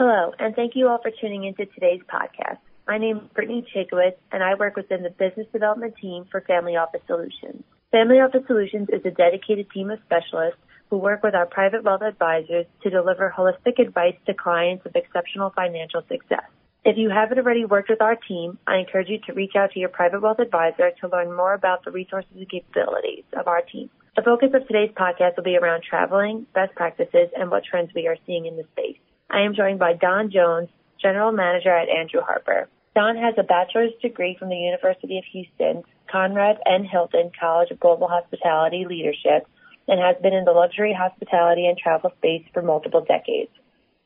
Hello, and thank you all for tuning into today's podcast. My name is Brittany Chakowitz, and I work within the business development team for Family Office Solutions. Family Office Solutions is a dedicated team of specialists who work with our private wealth advisors to deliver holistic advice to clients with exceptional financial success. If you haven't already worked with our team, I encourage you to reach out to your private wealth advisor to learn more about the resources and capabilities of our team. The focus of today's podcast will be around traveling, best practices, and what trends we are seeing in the space. I am joined by Don Jones, General Manager at Andrew Harper. Don has a bachelor's degree from the University of Houston, Conrad N. Hilton College of Global Hospitality Leadership, and has been in the luxury hospitality and travel space for multiple decades.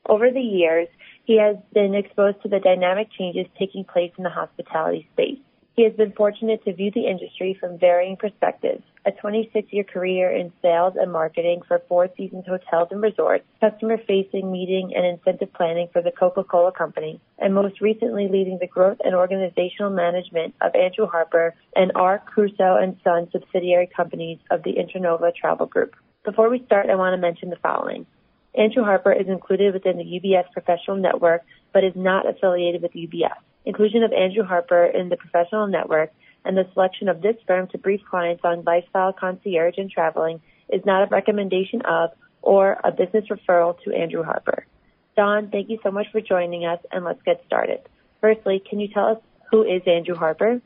Over the years, he has been exposed to the dynamic changes taking place in the hospitality space. He has been fortunate to view the industry from varying perspectives. A 26-year career in sales and marketing for Four Seasons Hotels and Resorts, customer-facing meeting and incentive planning for the Coca-Cola Company, and most recently leading the growth and organizational management of Andrew Harper and R. Crusoe and Son subsidiary companies of the Internova Travel Group. Before we start, I want to mention the following. Andrew Harper is included within the UBS Professional Network, but is not affiliated with UBS. Inclusion of Andrew Harper in the professional network and the selection of this firm to brief clients on lifestyle concierge and traveling is not a recommendation of or a business referral to Andrew Harper. Don, thank you so much for joining us and let's get started. Firstly, can you tell us who is Andrew Harper?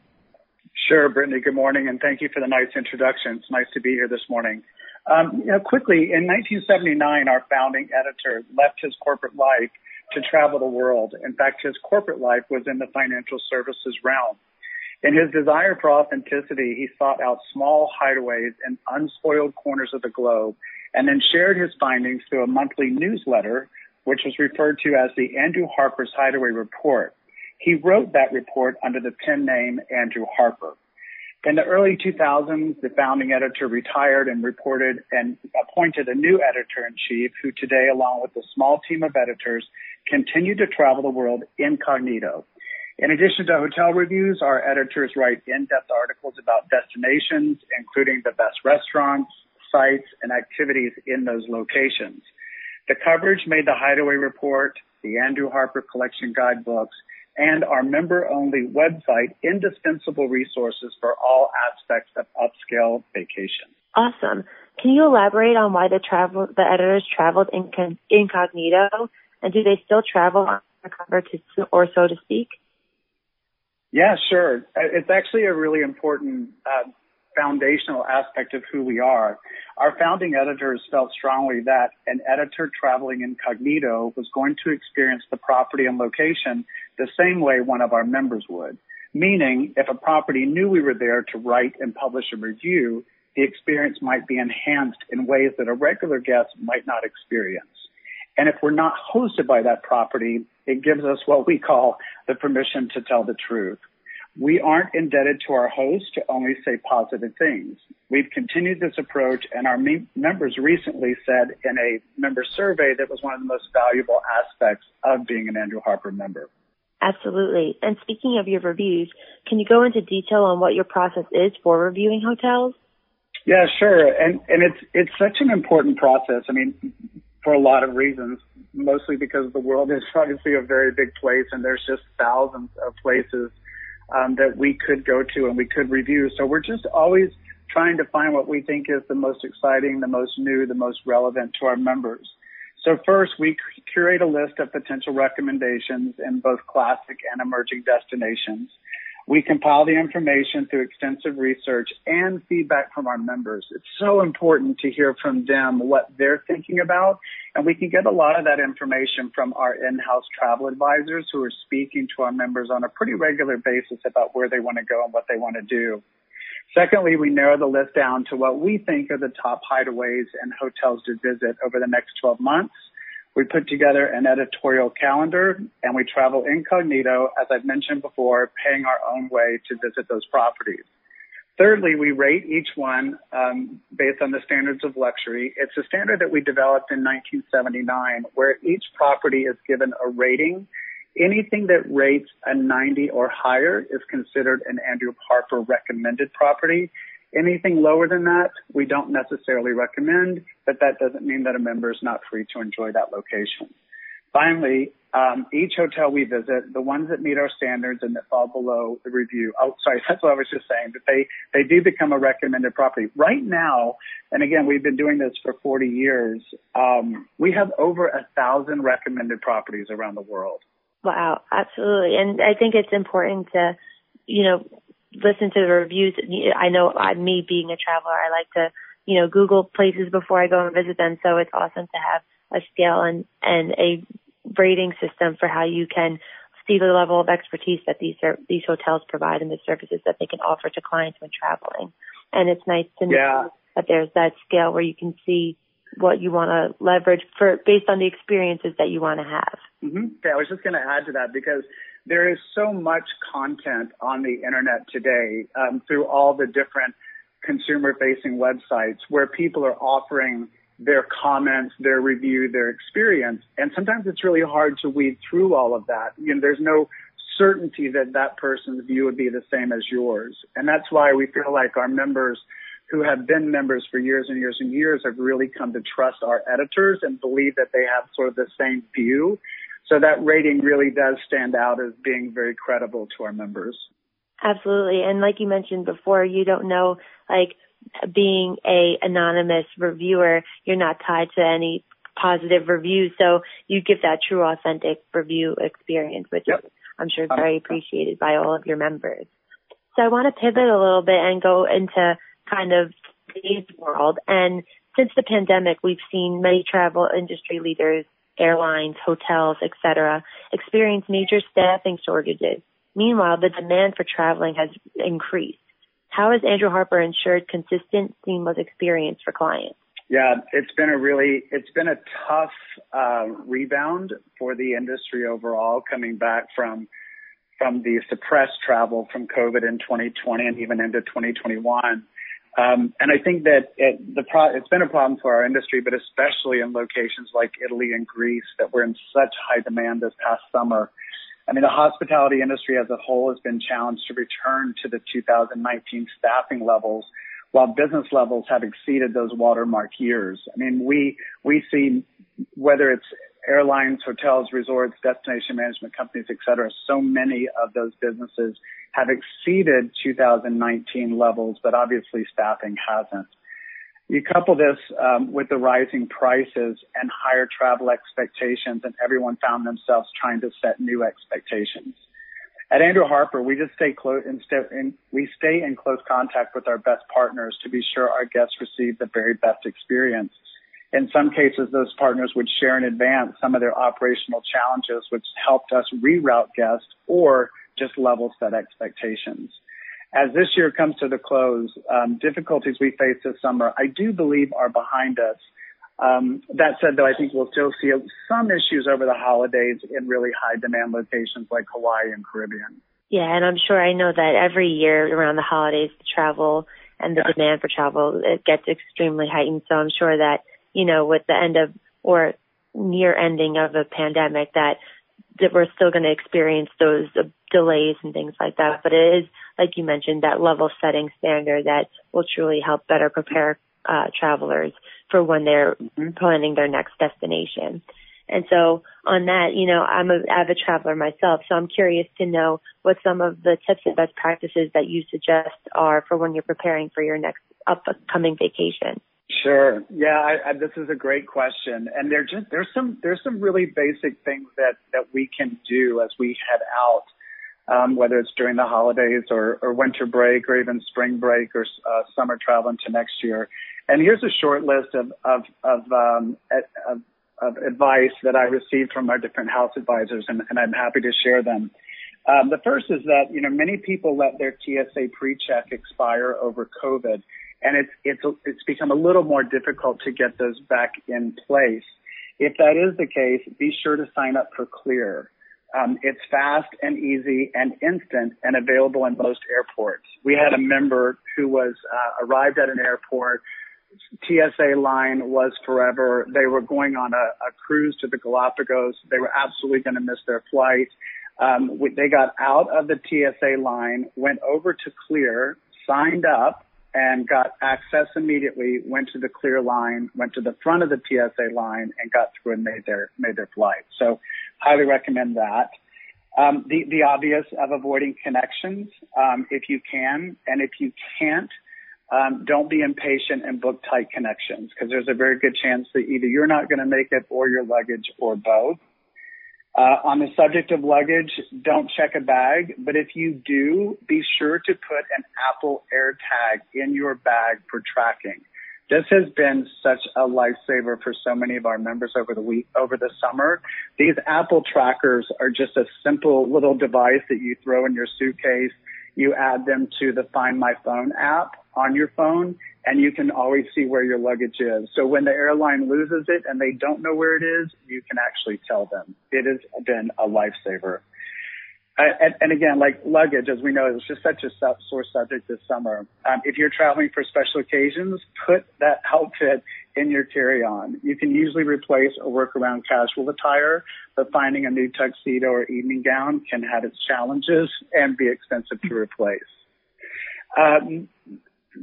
Sure, Brittany. Good morning and thank you for the nice introduction. It's nice to be here this morning. Um, you know, quickly, in 1979, our founding editor left his corporate life to travel the world. In fact, his corporate life was in the financial services realm. In his desire for authenticity, he sought out small hideaways in unspoiled corners of the globe and then shared his findings through a monthly newsletter, which was referred to as the Andrew Harper's Hideaway Report. He wrote that report under the pen name Andrew Harper. In the early 2000s, the founding editor retired and reported and appointed a new editor in chief who today, along with a small team of editors, continue to travel the world incognito. In addition to hotel reviews, our editors write in-depth articles about destinations, including the best restaurants, sites, and activities in those locations. The coverage made the Hideaway Report, the Andrew Harper Collection Guidebooks, and our member-only website indispensable resources for all aspects of upscale vacation. Awesome. Can you elaborate on why the travel the editors traveled incognito, and do they still travel undercover to, or so to speak? Yeah, sure. It's actually a really important uh, foundational aspect of who we are. Our founding editors felt strongly that an editor traveling incognito was going to experience the property and location the same way one of our members would. Meaning, if a property knew we were there to write and publish a review, the experience might be enhanced in ways that a regular guest might not experience. And if we're not hosted by that property, it gives us what we call the permission to tell the truth. We aren't indebted to our host to only say positive things. We've continued this approach and our me- members recently said in a member survey that was one of the most valuable aspects of being an Andrew Harper member. Absolutely. And speaking of your reviews, can you go into detail on what your process is for reviewing hotels? Yeah, sure. And and it's it's such an important process. I mean, for a lot of reasons, mostly because the world is obviously a very big place and there's just thousands of places um, that we could go to and we could review. So we're just always trying to find what we think is the most exciting, the most new, the most relevant to our members. So first, we curate a list of potential recommendations in both classic and emerging destinations. We compile the information through extensive research and feedback from our members. It's so important to hear from them what they're thinking about. And we can get a lot of that information from our in-house travel advisors who are speaking to our members on a pretty regular basis about where they want to go and what they want to do. Secondly, we narrow the list down to what we think are the top hideaways and hotels to visit over the next 12 months. We put together an editorial calendar and we travel incognito, as I've mentioned before, paying our own way to visit those properties. Thirdly, we rate each one um, based on the standards of luxury. It's a standard that we developed in 1979 where each property is given a rating. Anything that rates a 90 or higher is considered an Andrew Harper recommended property. Anything lower than that, we don't necessarily recommend, but that doesn't mean that a member is not free to enjoy that location. Finally, um, each hotel we visit, the ones that meet our standards and that fall below the review. Oh, sorry, that's what I was just saying. That they they do become a recommended property. Right now, and again, we've been doing this for 40 years. Um, we have over a thousand recommended properties around the world. Wow, absolutely. And I think it's important to, you know, listen to the reviews. I know I, me being a traveler, I like to, you know, Google places before I go and visit them. So it's awesome to have a scale and, and a rating system for how you can see the level of expertise that these these hotels provide and the services that they can offer to clients when traveling. And it's nice to know yeah. that there's that scale where you can see what you want to leverage for based on the experiences that you want to have. Mm-hmm. Yeah, I was just going to add to that because there is so much content on the internet today um, through all the different consumer facing websites where people are offering their comments, their review, their experience. And sometimes it's really hard to weed through all of that. You know, there's no certainty that that person's view would be the same as yours. And that's why we feel like our members who have been members for years and years and years have really come to trust our editors and believe that they have sort of the same view. So that rating really does stand out as being very credible to our members. Absolutely. And like you mentioned before, you don't know, like, being a anonymous reviewer, you're not tied to any positive reviews. So you give that true authentic review experience, which yep. is, I'm sure is very appreciated by all of your members. So I want to pivot a little bit and go into kind of today's world. And since the pandemic, we've seen many travel industry leaders, airlines, hotels, etc., experience major staffing shortages. Meanwhile, the demand for traveling has increased. How has Andrew Harper ensured consistent, seamless experience for clients? Yeah, it's been a really, it's been a tough uh, rebound for the industry overall, coming back from from the suppressed travel from COVID in 2020 and even into 2021. Um, and I think that it, the pro- it's been a problem for our industry, but especially in locations like Italy and Greece that were in such high demand this past summer. I mean, the hospitality industry as a whole has been challenged to return to the 2019 staffing levels while business levels have exceeded those watermark years. I mean, we, we see whether it's airlines, hotels, resorts, destination management companies, et cetera, so many of those businesses have exceeded 2019 levels, but obviously staffing hasn't. You couple this um, with the rising prices and higher travel expectations, and everyone found themselves trying to set new expectations. At Andrew Harper, we just stay close. In, we stay in close contact with our best partners to be sure our guests receive the very best experience. In some cases, those partners would share in advance some of their operational challenges, which helped us reroute guests or just level set expectations. As this year comes to the close, um, difficulties we faced this summer, I do believe are behind us. Um, that said, though, I think we'll still see some issues over the holidays in really high demand locations like Hawaii and Caribbean. Yeah, and I'm sure I know that every year around the holidays, the travel and the yeah. demand for travel it gets extremely heightened. So I'm sure that you know, with the end of or near ending of a pandemic, that that we're still going to experience those uh, delays and things like that. But it is, like you mentioned, that level setting standard that will truly help better prepare uh, travelers for when they're mm-hmm. planning their next destination. And so on that, you know, I'm an avid traveler myself, so I'm curious to know what some of the tips and best practices that you suggest are for when you're preparing for your next upcoming vacation. Sure. Yeah, I, I, this is a great question, and there just there's some there's some really basic things that that we can do as we head out, um, whether it's during the holidays or, or winter break or even spring break or uh, summer travel into next year. And here's a short list of of of, um, of, of advice that I received from our different house advisors, and, and I'm happy to share them. Um, the first is that you know many people let their TSA pre-check expire over COVID and it's it's it's become a little more difficult to get those back in place. If that is the case, be sure to sign up for Clear. Um, it's fast and easy and instant and available in most airports. We had a member who was uh, arrived at an airport. TSA line was forever. They were going on a, a cruise to the Galapagos. They were absolutely going to miss their flight. Um, they got out of the TSA line, went over to Clear, signed up, and got access immediately, went to the clear line, went to the front of the TSA line and got through and made their, made their flight. So highly recommend that. Um, the, the obvious of avoiding connections, um, if you can, and if you can't, um, don't be impatient and book tight connections because there's a very good chance that either you're not going to make it or your luggage or both. Uh, on the subject of luggage, don't check a bag, but if you do, be sure to put an Apple AirTag in your bag for tracking. This has been such a lifesaver for so many of our members over the week, over the summer. These Apple trackers are just a simple little device that you throw in your suitcase. You add them to the Find My Phone app on your phone and you can always see where your luggage is. So when the airline loses it and they don't know where it is, you can actually tell them. It has been a lifesaver. Uh, and, and, again, like luggage, as we know, it's just such a sore subject this summer. Um, if you're traveling for special occasions, put that outfit in your carry-on. You can usually replace or work around casual attire, but finding a new tuxedo or evening gown can have its challenges and be expensive to replace. Um,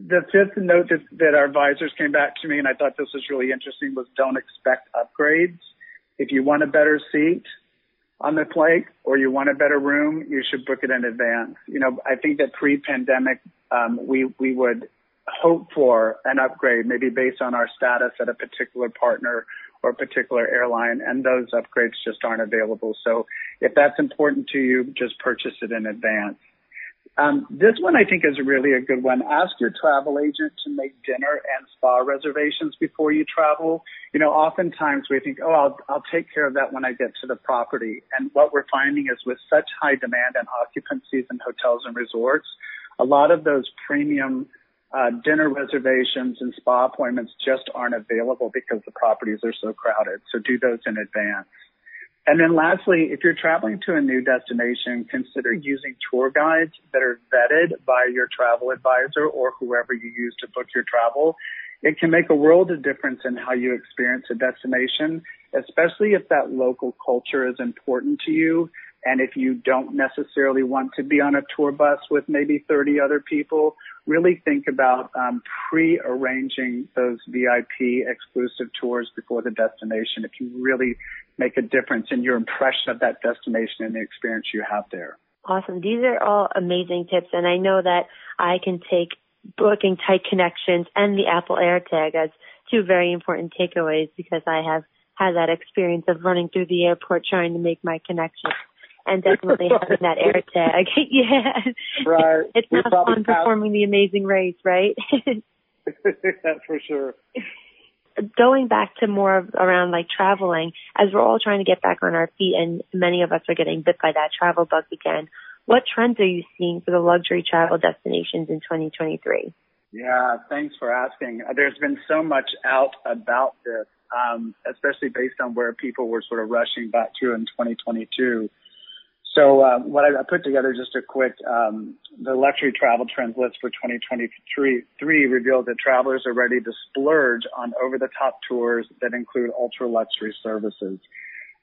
the fifth note that, that our advisors came back to me, and I thought this was really interesting, was don't expect upgrades. If you want a better seat, on the plate or you want a better room, you should book it in advance. You know, I think that pre-pandemic, um, we, we would hope for an upgrade, maybe based on our status at a particular partner or particular airline, and those upgrades just aren't available. So if that's important to you, just purchase it in advance. Um, this one I think is really a good one. Ask your travel agent to make dinner and spa reservations before you travel. You know, oftentimes we think, oh, I'll, I'll take care of that when I get to the property. And what we're finding is with such high demand and occupancies in hotels and resorts, a lot of those premium uh, dinner reservations and spa appointments just aren't available because the properties are so crowded. So do those in advance. And then lastly, if you're traveling to a new destination, consider using tour guides that are vetted by your travel advisor or whoever you use to book your travel. It can make a world of difference in how you experience a destination, especially if that local culture is important to you and if you don't necessarily want to be on a tour bus with maybe 30 other people, really think about um, pre-arranging those VIP exclusive tours before the destination if you really make a difference in your impression of that destination and the experience you have there. Awesome. These are all amazing tips, and I know that I can take booking tight connections and the Apple AirTag as two very important takeaways because I have had that experience of running through the airport trying to make my connection and definitely having that air tag. yeah. Right. It's not fun performing the amazing race, right? That's for sure. Going back to more around like traveling, as we're all trying to get back on our feet and many of us are getting bit by that travel bug again, what trends are you seeing for the luxury travel destinations in 2023? Yeah, thanks for asking. There's been so much out about this, um, especially based on where people were sort of rushing back to in 2022. So uh, what I, I put together just a quick um, the luxury travel trends list for 2023 three revealed that travelers are ready to splurge on over-the-top tours that include ultra-luxury services.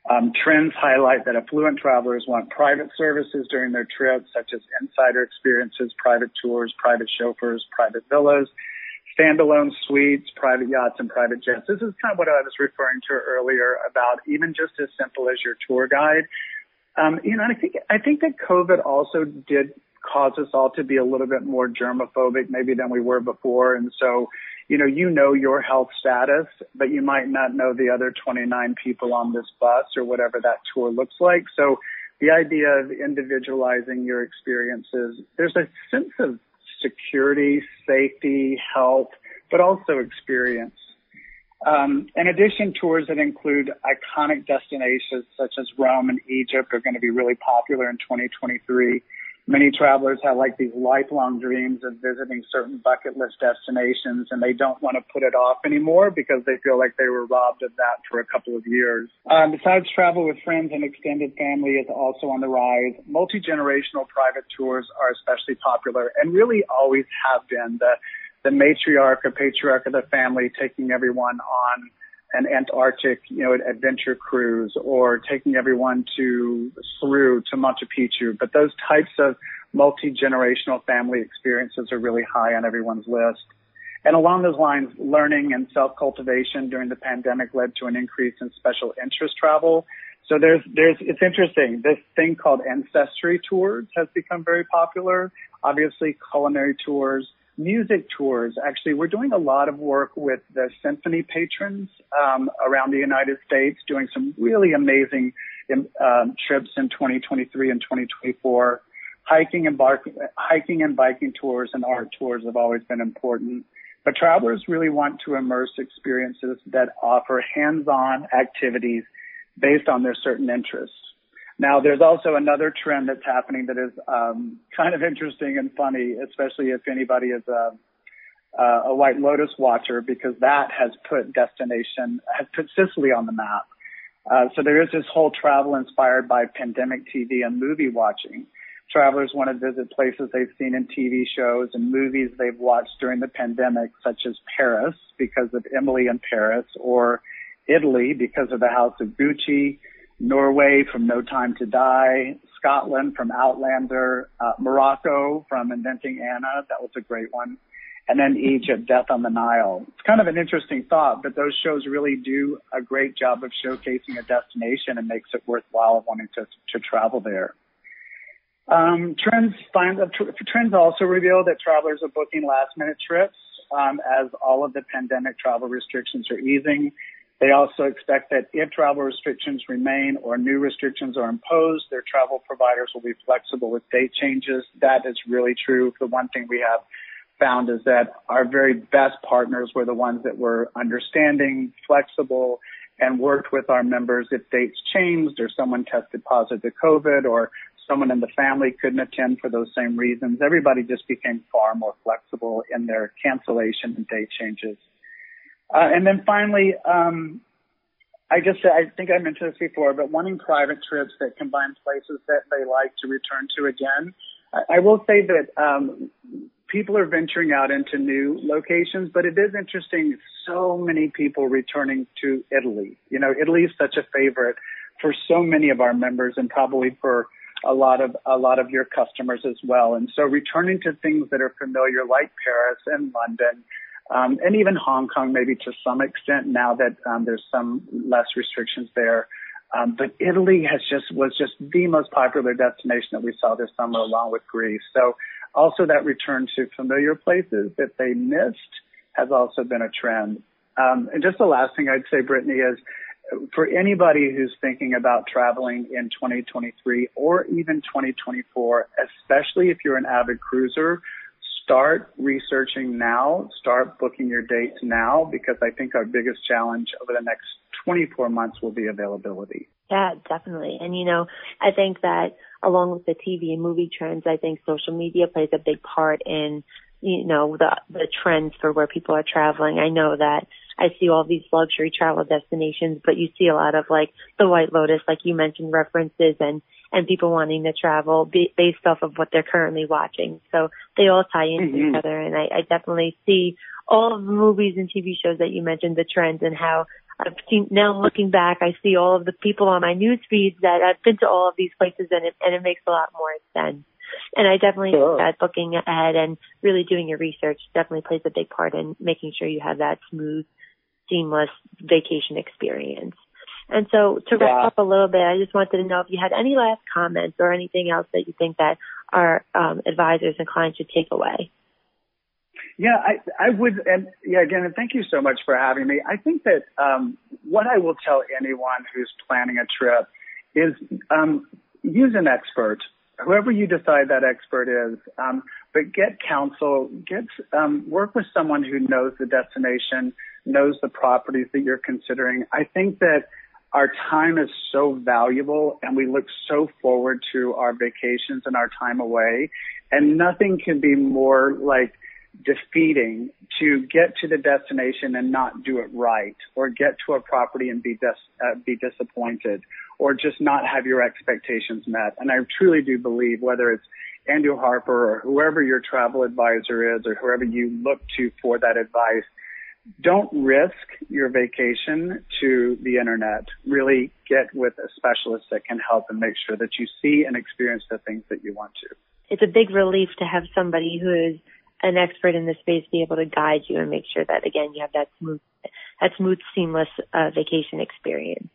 Um, trends highlight that affluent travelers want private services during their trips, such as insider experiences, private tours, private chauffeurs, private villas, standalone suites, private yachts, and private jets. This is kind of what I was referring to earlier about even just as simple as your tour guide um, you know, and I think I think that COVID also did cause us all to be a little bit more germophobic maybe than we were before, and so you know you know your health status, but you might not know the other 29 people on this bus or whatever that tour looks like. So the idea of individualizing your experiences, there's a sense of security, safety, health, but also experience um, in addition, tours that include iconic destinations such as Rome and Egypt are going to be really popular in 2023. Many travelers have like these lifelong dreams of visiting certain bucket list destinations and they don't want to put it off anymore because they feel like they were robbed of that for a couple of years. Um, besides travel with friends and extended family is also on the rise. Multi-generational private tours are especially popular and really always have been. The the matriarch or patriarch of the family taking everyone on an Antarctic, you know, adventure cruise or taking everyone to through to Machu Picchu. But those types of multi-generational family experiences are really high on everyone's list. And along those lines, learning and self-cultivation during the pandemic led to an increase in special interest travel. So there's, there's, it's interesting. This thing called ancestry tours has become very popular. Obviously culinary tours, music tours. Actually, we're doing a lot of work with the symphony patrons, um, around the United States, doing some really amazing, um, trips in 2023 and 2024. Hiking and barking, hiking and biking tours and art tours have always been important. But travelers really want to immerse experiences that offer hands-on activities based on their certain interests. Now, there's also another trend that's happening that is um, kind of interesting and funny, especially if anybody is a, a White Lotus watcher, because that has put destination has put Sicily on the map. Uh, so there is this whole travel inspired by pandemic TV and movie watching. Travelers want to visit places they've seen in TV shows and movies they've watched during the pandemic, such as Paris because of Emily in Paris, or Italy because of the House of Gucci, Norway from No Time to Die, Scotland from Outlander, uh, Morocco from Inventing Anna. That was a great one. And then Egypt, Death on the Nile. It's kind of an interesting thought, but those shows really do a great job of showcasing a destination and makes it worthwhile wanting to, to travel there. Um, trends find uh, trends also reveal that travelers are booking last minute trips um, as all of the pandemic travel restrictions are easing. They also expect that if travel restrictions remain or new restrictions are imposed, their travel providers will be flexible with date changes. That is really true. The one thing we have found is that our very best partners were the ones that were understanding, flexible, and worked with our members if dates changed or someone tested positive to COVID or someone in the family couldn't attend for those same reasons. Everybody just became far more flexible in their cancellation and date changes. Uh, and then finally, um, I just I think I mentioned this before, but wanting private trips that combine places that they like to return to again. I, I will say that um, people are venturing out into new locations, but it is interesting. So many people returning to Italy. You know, Italy is such a favorite for so many of our members, and probably for a lot of a lot of your customers as well. And so, returning to things that are familiar, like Paris and London um, and even Hong Kong, maybe to some extent now that um, there's some less restrictions there. Um, but Italy has just was just the most popular destination that we saw this summer, along with Greece. So also that return to familiar places that they missed has also been a trend. Um, and just the last thing I'd say, Brittany, is for anybody who's thinking about traveling in 2023 or even 2024, especially if you're an avid cruiser, start researching now, start booking your dates now, because I think our biggest challenge over the next 24 months will be availability. Yeah, definitely. And you know, I think that along with the TV and movie trends, I think social media plays a big part in, you know, the, the trends for where people are traveling. I know that I see all these luxury travel destinations, but you see a lot of like the White Lotus, like you mentioned, references and and people wanting to travel based off of what they're currently watching. So they all tie into mm-hmm. each other, and I, I definitely see all of the movies and TV shows that you mentioned, the trends and how I've seen now looking back, I see all of the people on my news feeds that I've been to all of these places, and it and it makes a lot more sense. And I definitely sure. think that booking ahead and really doing your research definitely plays a big part in making sure you have that smooth, seamless vacation experience. And so to wrap yeah. up a little bit, I just wanted to know if you had any last comments or anything else that you think that our um, advisors and clients should take away. Yeah, I, I would, and yeah, again, and thank you so much for having me. I think that um, what I will tell anyone who's planning a trip is um, use an expert, whoever you decide that expert is, um, but get counsel, get um, work with someone who knows the destination, knows the properties that you're considering. I think that our time is so valuable and we look so forward to our vacations and our time away. And nothing can be more like defeating to get to the destination and not do it right or get to a property and be dis- uh, be disappointed or just not have your expectations met. And I truly do believe whether it's Andrew Harper or whoever your travel advisor is or whoever you look to for that advice, don't risk your vacation to the internet. Really get with a specialist that can help and make sure that you see and experience the things that you want to. It's a big relief to have somebody who is an expert in the space be able to guide you and make sure that again you have that smooth, that smooth, seamless uh, vacation experience.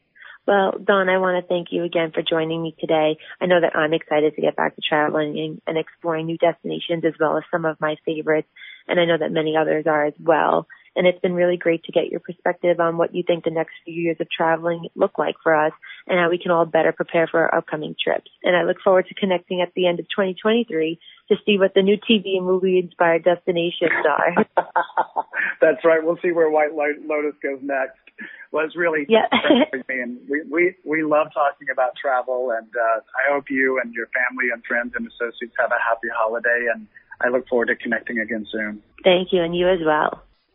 Well, Don, I want to thank you again for joining me today. I know that I'm excited to get back to traveling and exploring new destinations as well as some of my favorites, and I know that many others are as well. And it's been really great to get your perspective on what you think the next few years of traveling look like for us and how we can all better prepare for our upcoming trips. And I look forward to connecting at the end of 2023 to see what the new TV and movie inspired destinations are. That's right. We'll see where White Lotus goes next. Well, it's really yeah. and we, we we love talking about travel, and uh, I hope you and your family and friends and associates have a happy holiday, and I look forward to connecting again soon. Thank you, and you as well.